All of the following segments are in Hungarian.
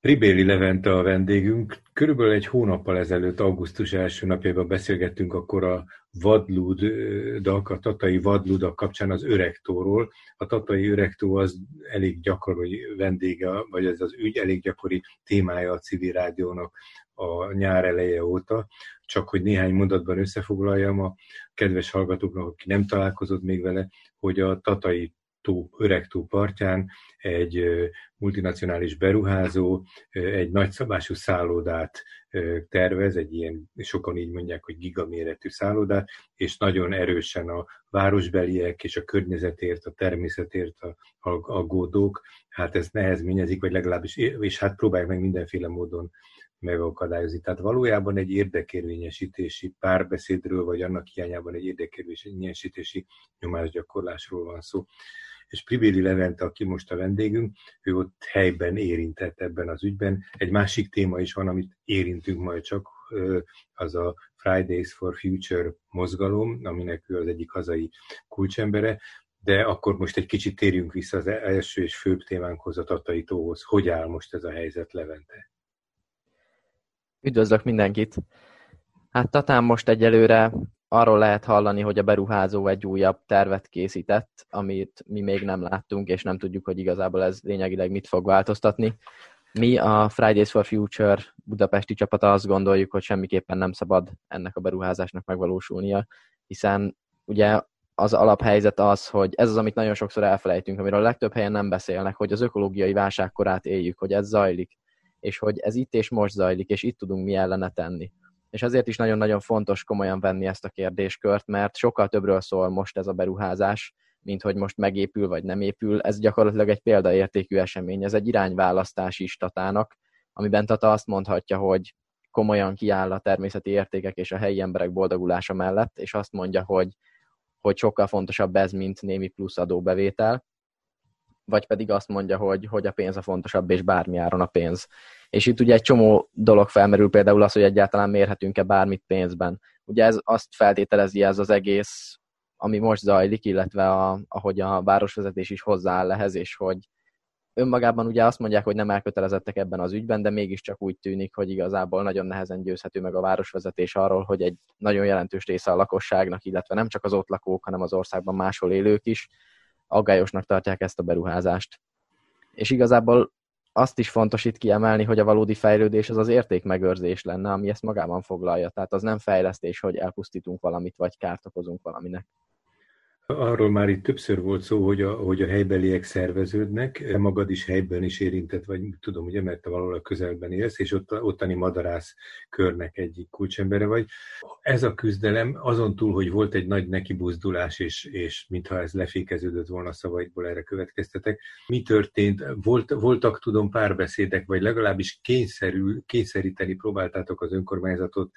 Ribéli Levente a vendégünk. Körülbelül egy hónappal ezelőtt, augusztus első napjában beszélgettünk akkor a vadludak, a tatai vadludak kapcsán az öregtóról. A tatai öregtó az elég gyakori vendége, vagy ez az ügy elég gyakori témája a civil rádiónak a nyár eleje óta. Csak hogy néhány mondatban összefoglaljam a kedves hallgatóknak, aki nem találkozott még vele, hogy a tatai tó, öreg tó partján egy multinacionális beruházó egy nagyszabású szállodát tervez, egy ilyen, sokan így mondják, hogy gigaméretű szállodát, és nagyon erősen a városbeliek és a környezetért, a természetért aggódók, hát ez nehezményezik, vagy legalábbis, és hát próbálják meg mindenféle módon megakadályozni. Tehát valójában egy érdekérvényesítési párbeszédről, vagy annak hiányában egy érdekérvényesítési nyomásgyakorlásról van szó és Pribéli Levente, aki most a vendégünk, ő ott helyben érintett ebben az ügyben. Egy másik téma is van, amit érintünk majd csak, az a Fridays for Future mozgalom, aminek ő az egyik hazai kulcsembere, de akkor most egy kicsit térjünk vissza az első és főbb témánkhoz, a Tatai tóhoz. Hogy áll most ez a helyzet, Levente? Üdvözlök mindenkit! Hát Tatán most egyelőre arról lehet hallani, hogy a beruházó egy újabb tervet készített, amit mi még nem láttunk, és nem tudjuk, hogy igazából ez lényegileg mit fog változtatni. Mi a Fridays for Future budapesti csapata azt gondoljuk, hogy semmiképpen nem szabad ennek a beruházásnak megvalósulnia, hiszen ugye az alaphelyzet az, hogy ez az, amit nagyon sokszor elfelejtünk, amiről a legtöbb helyen nem beszélnek, hogy az ökológiai válságkorát éljük, hogy ez zajlik, és hogy ez itt és most zajlik, és itt tudunk mi ellene tenni és azért is nagyon-nagyon fontos komolyan venni ezt a kérdéskört, mert sokkal többről szól most ez a beruházás, mint hogy most megépül vagy nem épül. Ez gyakorlatilag egy példaértékű esemény, ez egy irányválasztás is Tatának, amiben Tata azt mondhatja, hogy komolyan kiáll a természeti értékek és a helyi emberek boldogulása mellett, és azt mondja, hogy, hogy sokkal fontosabb ez, mint némi plusz adóbevétel, vagy pedig azt mondja, hogy, hogy a pénz a fontosabb, és bármi áron a pénz. És itt ugye egy csomó dolog felmerül, például az, hogy egyáltalán mérhetünk-e bármit pénzben. Ugye ez azt feltételezi ez az egész, ami most zajlik, illetve a, ahogy a városvezetés is hozzááll ehhez, és hogy önmagában ugye azt mondják, hogy nem elkötelezettek ebben az ügyben, de mégiscsak úgy tűnik, hogy igazából nagyon nehezen győzhető meg a városvezetés arról, hogy egy nagyon jelentős része a lakosságnak, illetve nem csak az ott lakók, hanem az országban máshol élők is aggályosnak tartják ezt a beruházást. És igazából azt is fontos itt kiemelni, hogy a valódi fejlődés az az értékmegőrzés lenne, ami ezt magában foglalja. Tehát az nem fejlesztés, hogy elpusztítunk valamit, vagy kárt okozunk valaminek. Arról már itt többször volt szó, hogy a, hogy a helybeliek szerveződnek, magad is helyben is érintett, vagy tudom, ugye, mert te valahol a közelben élsz, és ott, ottani madarász körnek egyik kulcsembere vagy. Ez a küzdelem azon túl, hogy volt egy nagy nekibuzdulás, és, és mintha ez lefékeződött volna szavaidból, erre következtetek. Mi történt? Volt, voltak, tudom, párbeszédek, vagy legalábbis kényszerül, kényszeríteni próbáltátok az önkormányzatot,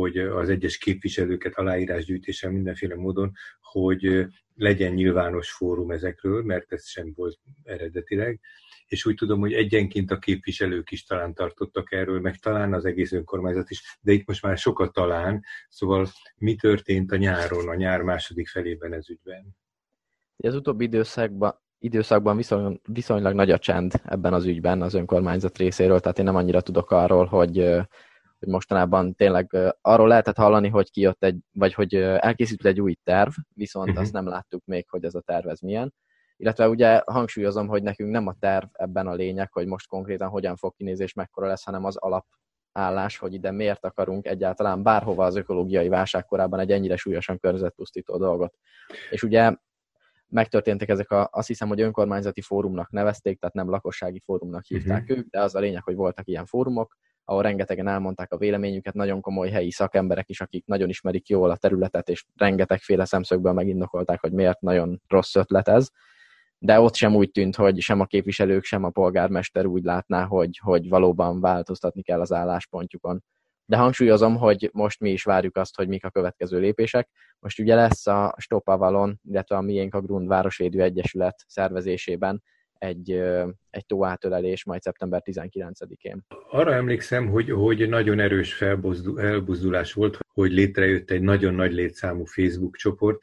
hogy az egyes képviselőket aláírásgyűjtésen mindenféle módon, hogy legyen nyilvános fórum ezekről, mert ez sem volt eredetileg, és úgy tudom, hogy egyenként a képviselők is talán tartottak erről, meg talán az egész önkormányzat is, de itt most már sokat talán, szóval mi történt a nyáron, a nyár második felében ez ügyben? Az utóbbi időszakban, időszakban viszony, viszonylag nagy a csend ebben az ügyben az önkormányzat részéről, tehát én nem annyira tudok arról, hogy hogy mostanában tényleg arról lehetett hallani, hogy kijött egy, vagy hogy elkészült egy új terv, viszont uh-huh. azt nem láttuk még, hogy ez a terv ez milyen. Illetve ugye hangsúlyozom, hogy nekünk nem a terv ebben a lényeg, hogy most konkrétan hogyan fog kinézni és mekkora lesz, hanem az alapállás, hogy ide miért akarunk egyáltalán bárhova az ökológiai válság korában egy ennyire súlyosan környezetpusztító dolgot. És ugye megtörténtek ezek a, azt hiszem, hogy önkormányzati fórumnak nevezték, tehát nem lakossági fórumnak hívták uh-huh. ők, de az a lényeg, hogy voltak ilyen fórumok, ahol rengetegen elmondták a véleményüket, nagyon komoly helyi szakemberek is, akik nagyon ismerik jól a területet, és rengetegféle szemszögből megindokolták, hogy miért nagyon rossz ötlet ez. De ott sem úgy tűnt, hogy sem a képviselők, sem a polgármester úgy látná, hogy, hogy valóban változtatni kell az álláspontjukon. De hangsúlyozom, hogy most mi is várjuk azt, hogy mik a következő lépések. Most ugye lesz a Stopavalon, illetve a Miénk a Grund Városvédő Egyesület szervezésében egy, egy tó átölelés majd szeptember 19-én. Arra emlékszem, hogy, hogy nagyon erős elbuzdulás volt, hogy létrejött egy nagyon nagy létszámú Facebook csoport.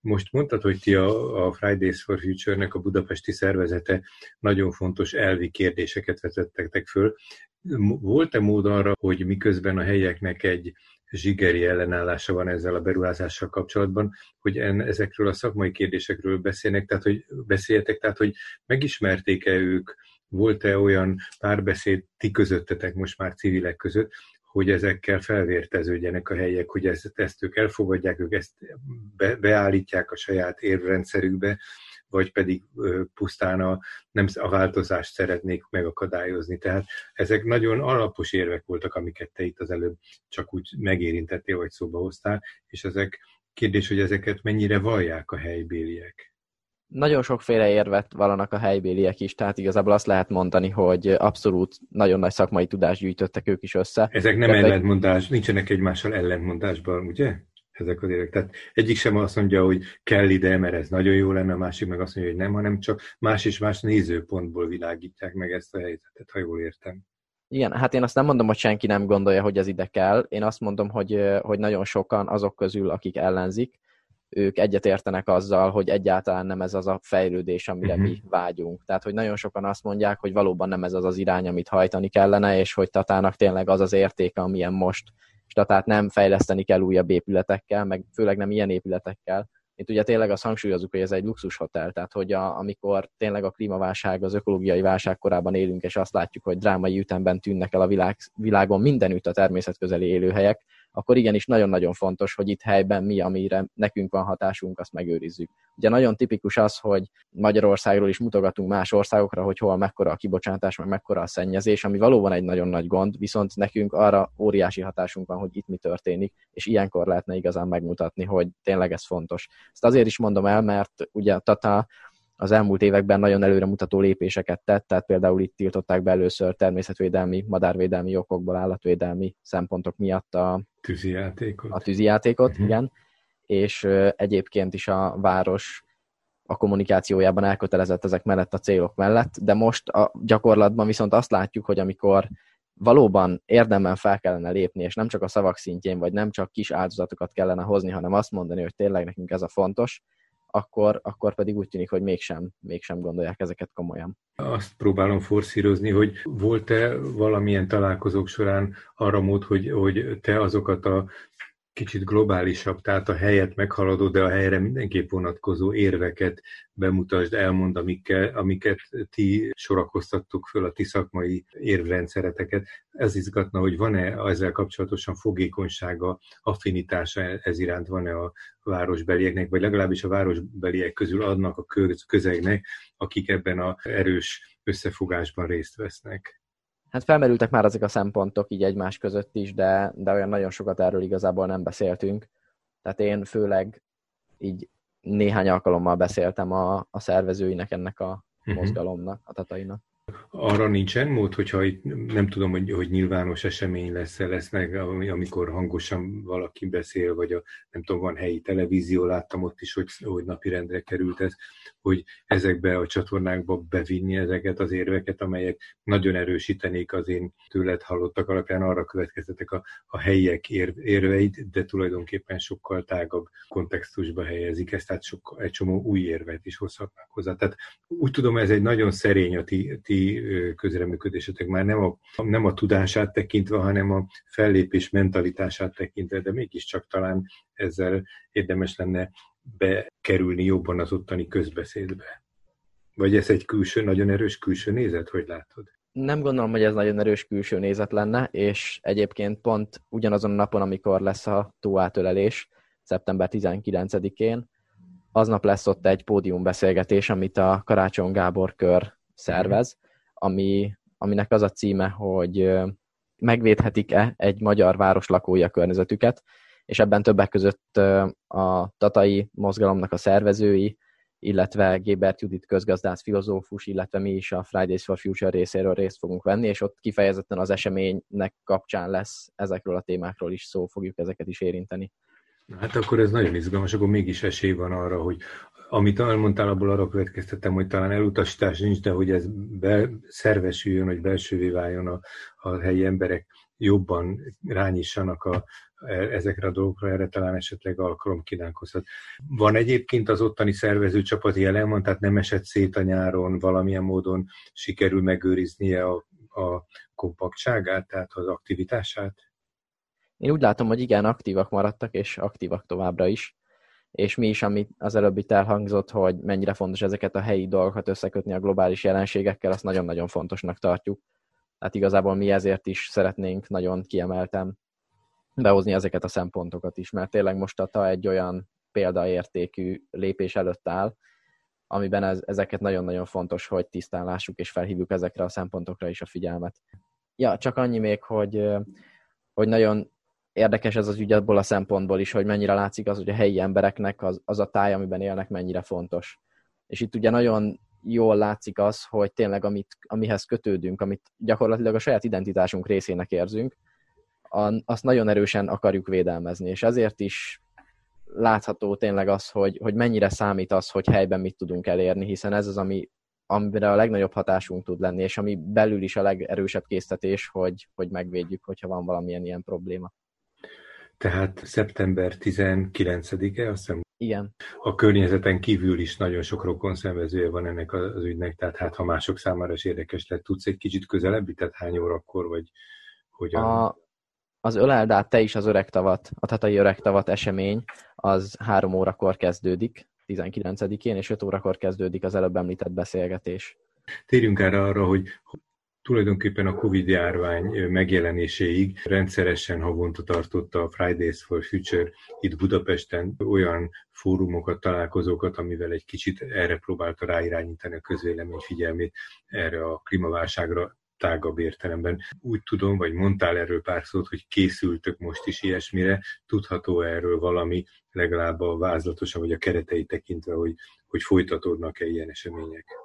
Most mondtad, hogy ti a, a Fridays for Future-nek a budapesti szervezete nagyon fontos elvi kérdéseket vetettek föl. Volt-e mód arra, hogy miközben a helyeknek egy zsigeri ellenállása van ezzel a beruházással kapcsolatban, hogy en, ezekről a szakmai kérdésekről beszélnek, tehát hogy beszéltek, tehát hogy megismerték-e ők, volt-e olyan párbeszéd ti közöttetek most már civilek között, hogy ezekkel felvérteződjenek a helyek, hogy ezt, ezt ők elfogadják, ők ezt be, beállítják a saját érvrendszerükbe, vagy pedig pusztán a, nem, a változást szeretnék megakadályozni. Tehát ezek nagyon alapos érvek voltak, amiket te itt az előbb csak úgy megérintettél, vagy szóba hoztál, és ezek kérdés, hogy ezeket mennyire vallják a helybéliek nagyon sokféle érvet vallanak a helybéliek is, tehát igazából azt lehet mondani, hogy abszolút nagyon nagy szakmai tudást gyűjtöttek ők is össze. Ezek nem ellentmondás, nincsenek egymással ellentmondásban, ugye? Ezek az érek. Tehát egyik sem azt mondja, hogy kell ide, mert ez nagyon jó lenne, a másik meg azt mondja, hogy nem, hanem csak más és más nézőpontból világítják meg ezt a helyzetet, ha jól értem. Igen, hát én azt nem mondom, hogy senki nem gondolja, hogy ez ide kell. Én azt mondom, hogy, hogy nagyon sokan azok közül, akik ellenzik, ők egyetértenek azzal, hogy egyáltalán nem ez az a fejlődés, amire uh-huh. mi vágyunk. Tehát, hogy nagyon sokan azt mondják, hogy valóban nem ez az az irány, amit hajtani kellene, és hogy Tatának tényleg az az értéke, amilyen most tehát nem fejleszteni kell újabb épületekkel, meg főleg nem ilyen épületekkel. Itt ugye tényleg azt hangsúlyozunk, hogy ez egy luxushotel, tehát hogy a, amikor tényleg a klímaválság, az ökológiai válság korában élünk, és azt látjuk, hogy drámai ütemben tűnnek el a világ, világon mindenütt a természetközeli élőhelyek, akkor igenis nagyon-nagyon fontos, hogy itt helyben mi, amire nekünk van hatásunk, azt megőrizzük. Ugye nagyon tipikus az, hogy Magyarországról is mutogatunk más országokra, hogy hol mekkora a kibocsátás, meg mekkora a szennyezés, ami valóban egy nagyon nagy gond, viszont nekünk arra óriási hatásunk van, hogy itt mi történik, és ilyenkor lehetne igazán megmutatni, hogy tényleg ez fontos. Ezt azért is mondom el, mert ugye Tata az elmúlt években nagyon előremutató lépéseket tett, tehát például itt tiltották be először természetvédelmi, madárvédelmi okokból, állatvédelmi szempontok miatt a tűzijátékot, a tűzijátékot uh-huh. igen, és egyébként is a város a kommunikációjában elkötelezett ezek mellett a célok mellett, de most a gyakorlatban viszont azt látjuk, hogy amikor valóban érdemben fel kellene lépni, és nem csak a szavak szintjén, vagy nem csak kis áldozatokat kellene hozni, hanem azt mondani, hogy tényleg nekünk ez a fontos, akkor, akkor pedig úgy tűnik, hogy mégsem, mégsem gondolják ezeket komolyan. Azt próbálom forszírozni, hogy volt-e valamilyen találkozók során arra mód, hogy, hogy te azokat a kicsit globálisabb, tehát a helyet meghaladó, de a helyre mindenképp vonatkozó érveket bemutasd, elmond, amikkel, amiket ti sorakoztattuk föl, a ti szakmai érvrendszereteket. Ez izgatna, hogy van-e ezzel kapcsolatosan fogékonysága, affinitása ez iránt, van-e a városbelieknek, vagy legalábbis a városbeliek közül adnak a közegnek, akik ebben a erős összefogásban részt vesznek. Hát felmerültek már ezek a szempontok így egymás között is, de, de olyan nagyon sokat erről igazából nem beszéltünk. Tehát én főleg így néhány alkalommal beszéltem a, a szervezőinek ennek a uh-huh. mozgalomnak, a tatainak. Arra nincsen mód, hogyha itt nem tudom, hogy, hogy nyilvános esemény lesz, lesznek, amikor hangosan valaki beszél, vagy a, nem tudom, van helyi televízió, láttam ott is, hogy, hogy napirendre került ez, hogy ezekbe a csatornákba bevinni ezeket az érveket, amelyek nagyon erősítenék az én tőled hallottak alapján, arra következtetek a, a helyiek ér, érveit, de tulajdonképpen sokkal tágabb kontextusba helyezik ezt, tehát sok, egy csomó új érvet is hozhatnak hozzá. Tehát úgy tudom, ez egy nagyon szerény a ti, ti közreműködésetek, már nem a, nem a tudását tekintve, hanem a fellépés mentalitását tekintve, de mégiscsak talán ezzel érdemes lenne bekerülni jobban az ottani közbeszédbe? Vagy ez egy külső, nagyon erős külső nézet, hogy látod? Nem gondolom, hogy ez nagyon erős külső nézet lenne, és egyébként pont ugyanazon a napon, amikor lesz a túlátölelés, szeptember 19-én, aznap lesz ott egy pódiumbeszélgetés, amit a Karácsony Gábor kör szervez, ami, aminek az a címe, hogy megvédhetik-e egy magyar város lakója környezetüket, és ebben többek között a tatai mozgalomnak a szervezői, illetve Gébert Judit közgazdász filozófus, illetve mi is a Fridays for Future részéről részt fogunk venni, és ott kifejezetten az eseménynek kapcsán lesz ezekről a témákról is szó, fogjuk ezeket is érinteni. Hát akkor ez nagyon izgalmas, akkor mégis esély van arra, hogy Amit elmondtál, abból arra következtettem, hogy talán elutasítás nincs, de hogy ez be, szervesüljön, hogy belsővé váljon a, a helyi emberek jobban rányissanak a, e, ezekre a dolgokra, erre talán esetleg alkalom kínálkozhat. Van egyébként az ottani szervező csapat jelen van, tehát nem esett szét a nyáron, valamilyen módon sikerül megőriznie a, a kompaktságát, tehát az aktivitását? Én úgy látom, hogy igen, aktívak maradtak, és aktívak továbbra is. És mi is, amit az előbb itt elhangzott, hogy mennyire fontos ezeket a helyi dolgokat összekötni a globális jelenségekkel, azt nagyon-nagyon fontosnak tartjuk. Tehát igazából mi ezért is szeretnénk nagyon kiemeltem behozni ezeket a szempontokat is, mert tényleg most a TA egy olyan példaértékű lépés előtt áll, amiben ez, ezeket nagyon-nagyon fontos, hogy tisztán lássuk és felhívjuk ezekre a szempontokra is a figyelmet. Ja, csak annyi még, hogy, hogy nagyon érdekes ez az ügy abból a szempontból is, hogy mennyire látszik az, hogy a helyi embereknek az, az a táj, amiben élnek, mennyire fontos. És itt ugye nagyon jól látszik az, hogy tényleg amit, amihez kötődünk, amit gyakorlatilag a saját identitásunk részének érzünk, azt nagyon erősen akarjuk védelmezni, és ezért is látható tényleg az, hogy, hogy mennyire számít az, hogy helyben mit tudunk elérni, hiszen ez az, ami, amire a legnagyobb hatásunk tud lenni, és ami belül is a legerősebb késztetés, hogy, hogy megvédjük, hogyha van valamilyen ilyen probléma. Tehát szeptember 19-e, azt hiszem, igen. A környezeten kívül is nagyon sok rokon szenvezője van ennek az ügynek, tehát hát ha mások számára is érdekes lett, tudsz egy kicsit közelebbi, tehát hány órakor, vagy hogyan? A, az Öleldát, te is az öreg tavat, a tatai öreg tavat esemény, az három órakor kezdődik, 19-én, és 5 órakor kezdődik az előbb említett beszélgetés. Térjünk erre arra, hogy tulajdonképpen a Covid-járvány megjelenéséig rendszeresen havonta tartotta a Fridays for Future itt Budapesten olyan fórumokat, találkozókat, amivel egy kicsit erre próbálta ráirányítani a közvélemény figyelmét erre a klímaválságra tágabb értelemben. Úgy tudom, vagy mondtál erről pár szót, hogy készültök most is ilyesmire, tudható erről valami, legalább a vázlatosan, vagy a keretei tekintve, hogy, hogy folytatódnak-e ilyen események?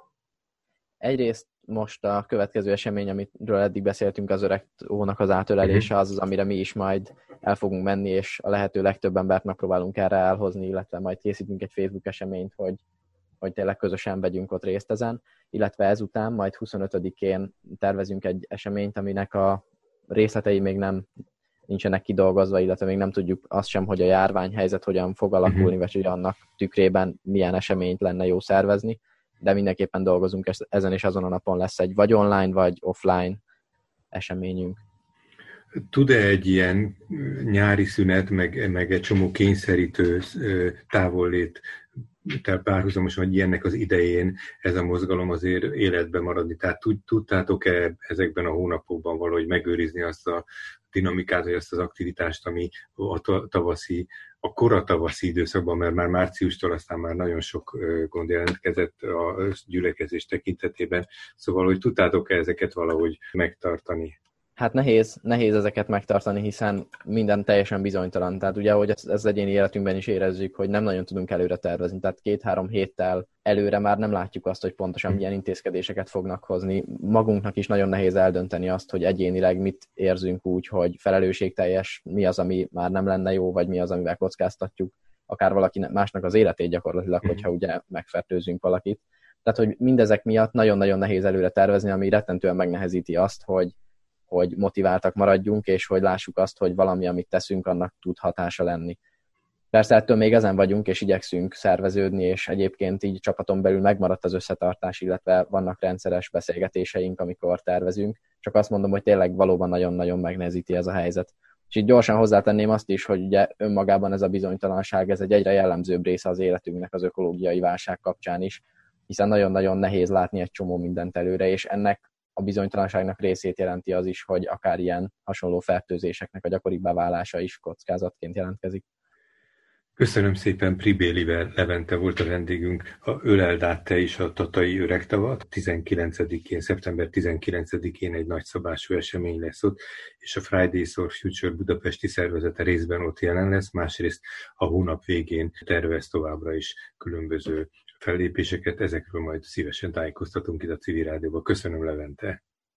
Egyrészt most a következő esemény, amiről eddig beszéltünk, az öreg ónak az átölelése, mhm. az az, amire mi is majd el fogunk menni, és a lehető legtöbb embert megpróbálunk erre elhozni, illetve majd készítünk egy Facebook eseményt, hogy, hogy tényleg közösen vegyünk ott részt ezen, illetve ezután majd 25-én tervezünk egy eseményt, aminek a részletei még nem nincsenek kidolgozva, illetve még nem tudjuk azt sem, hogy a járványhelyzet hogyan fog alakulni, uh-huh. vagy hogy annak tükrében milyen eseményt lenne jó szervezni de mindenképpen dolgozunk ezen, és azon a napon lesz egy vagy online, vagy offline eseményünk. Tud-e egy ilyen nyári szünet, meg, meg egy csomó kényszerítő távollét tehát párhuzamosan, hogy ilyennek az idején ez a mozgalom azért életben maradni. Tehát tudtátok-e ezekben a hónapokban valahogy megőrizni azt a dinamikát, vagy azt az aktivitást, ami a tavaszi a kora tavaszi időszakban, mert már márciustól aztán már nagyon sok gond jelentkezett a gyülekezés tekintetében, szóval, hogy tudtátok-e ezeket valahogy megtartani? Hát nehéz, nehéz ezeket megtartani, hiszen minden teljesen bizonytalan. Tehát ugye, hogy ez, ez egyéni életünkben is érezzük, hogy nem nagyon tudunk előre tervezni. Tehát két-három héttel előre már nem látjuk azt, hogy pontosan milyen intézkedéseket fognak hozni. Magunknak is nagyon nehéz eldönteni azt, hogy egyénileg mit érzünk úgy, hogy felelősségteljes, mi az, ami már nem lenne jó, vagy mi az, amivel kockáztatjuk akár valaki másnak az életét gyakorlatilag, mhm. hogyha ugye megfertőzünk valakit. Tehát, hogy mindezek miatt nagyon-nagyon nehéz előre tervezni, ami rettentően megnehezíti azt, hogy hogy motiváltak maradjunk, és hogy lássuk azt, hogy valami, amit teszünk, annak tud hatása lenni. Persze ettől még ezen vagyunk, és igyekszünk szerveződni, és egyébként így csapaton belül megmaradt az összetartás, illetve vannak rendszeres beszélgetéseink, amikor tervezünk. Csak azt mondom, hogy tényleg valóban nagyon-nagyon megnehezíti ez a helyzet. És így gyorsan hozzátenném azt is, hogy ugye önmagában ez a bizonytalanság, ez egy egyre jellemzőbb része az életünknek az ökológiai válság kapcsán is, hiszen nagyon-nagyon nehéz látni egy csomó mindent előre, és ennek a bizonytalanságnak részét jelenti az is, hogy akár ilyen hasonló fertőzéseknek a gyakoribbá válása is kockázatként jelentkezik. Köszönöm szépen, Pribélivel Levente volt a vendégünk, a Öleldát te is a Tatai Öregtavat. 19-én, szeptember 19-én egy nagyszabású esemény lesz ott, és a Fridays for Future budapesti szervezete részben ott jelen lesz, másrészt a hónap végén tervez továbbra is különböző fellépéseket, ezekről majd szívesen tájékoztatunk itt a civil rádióban. Köszönöm, Levente!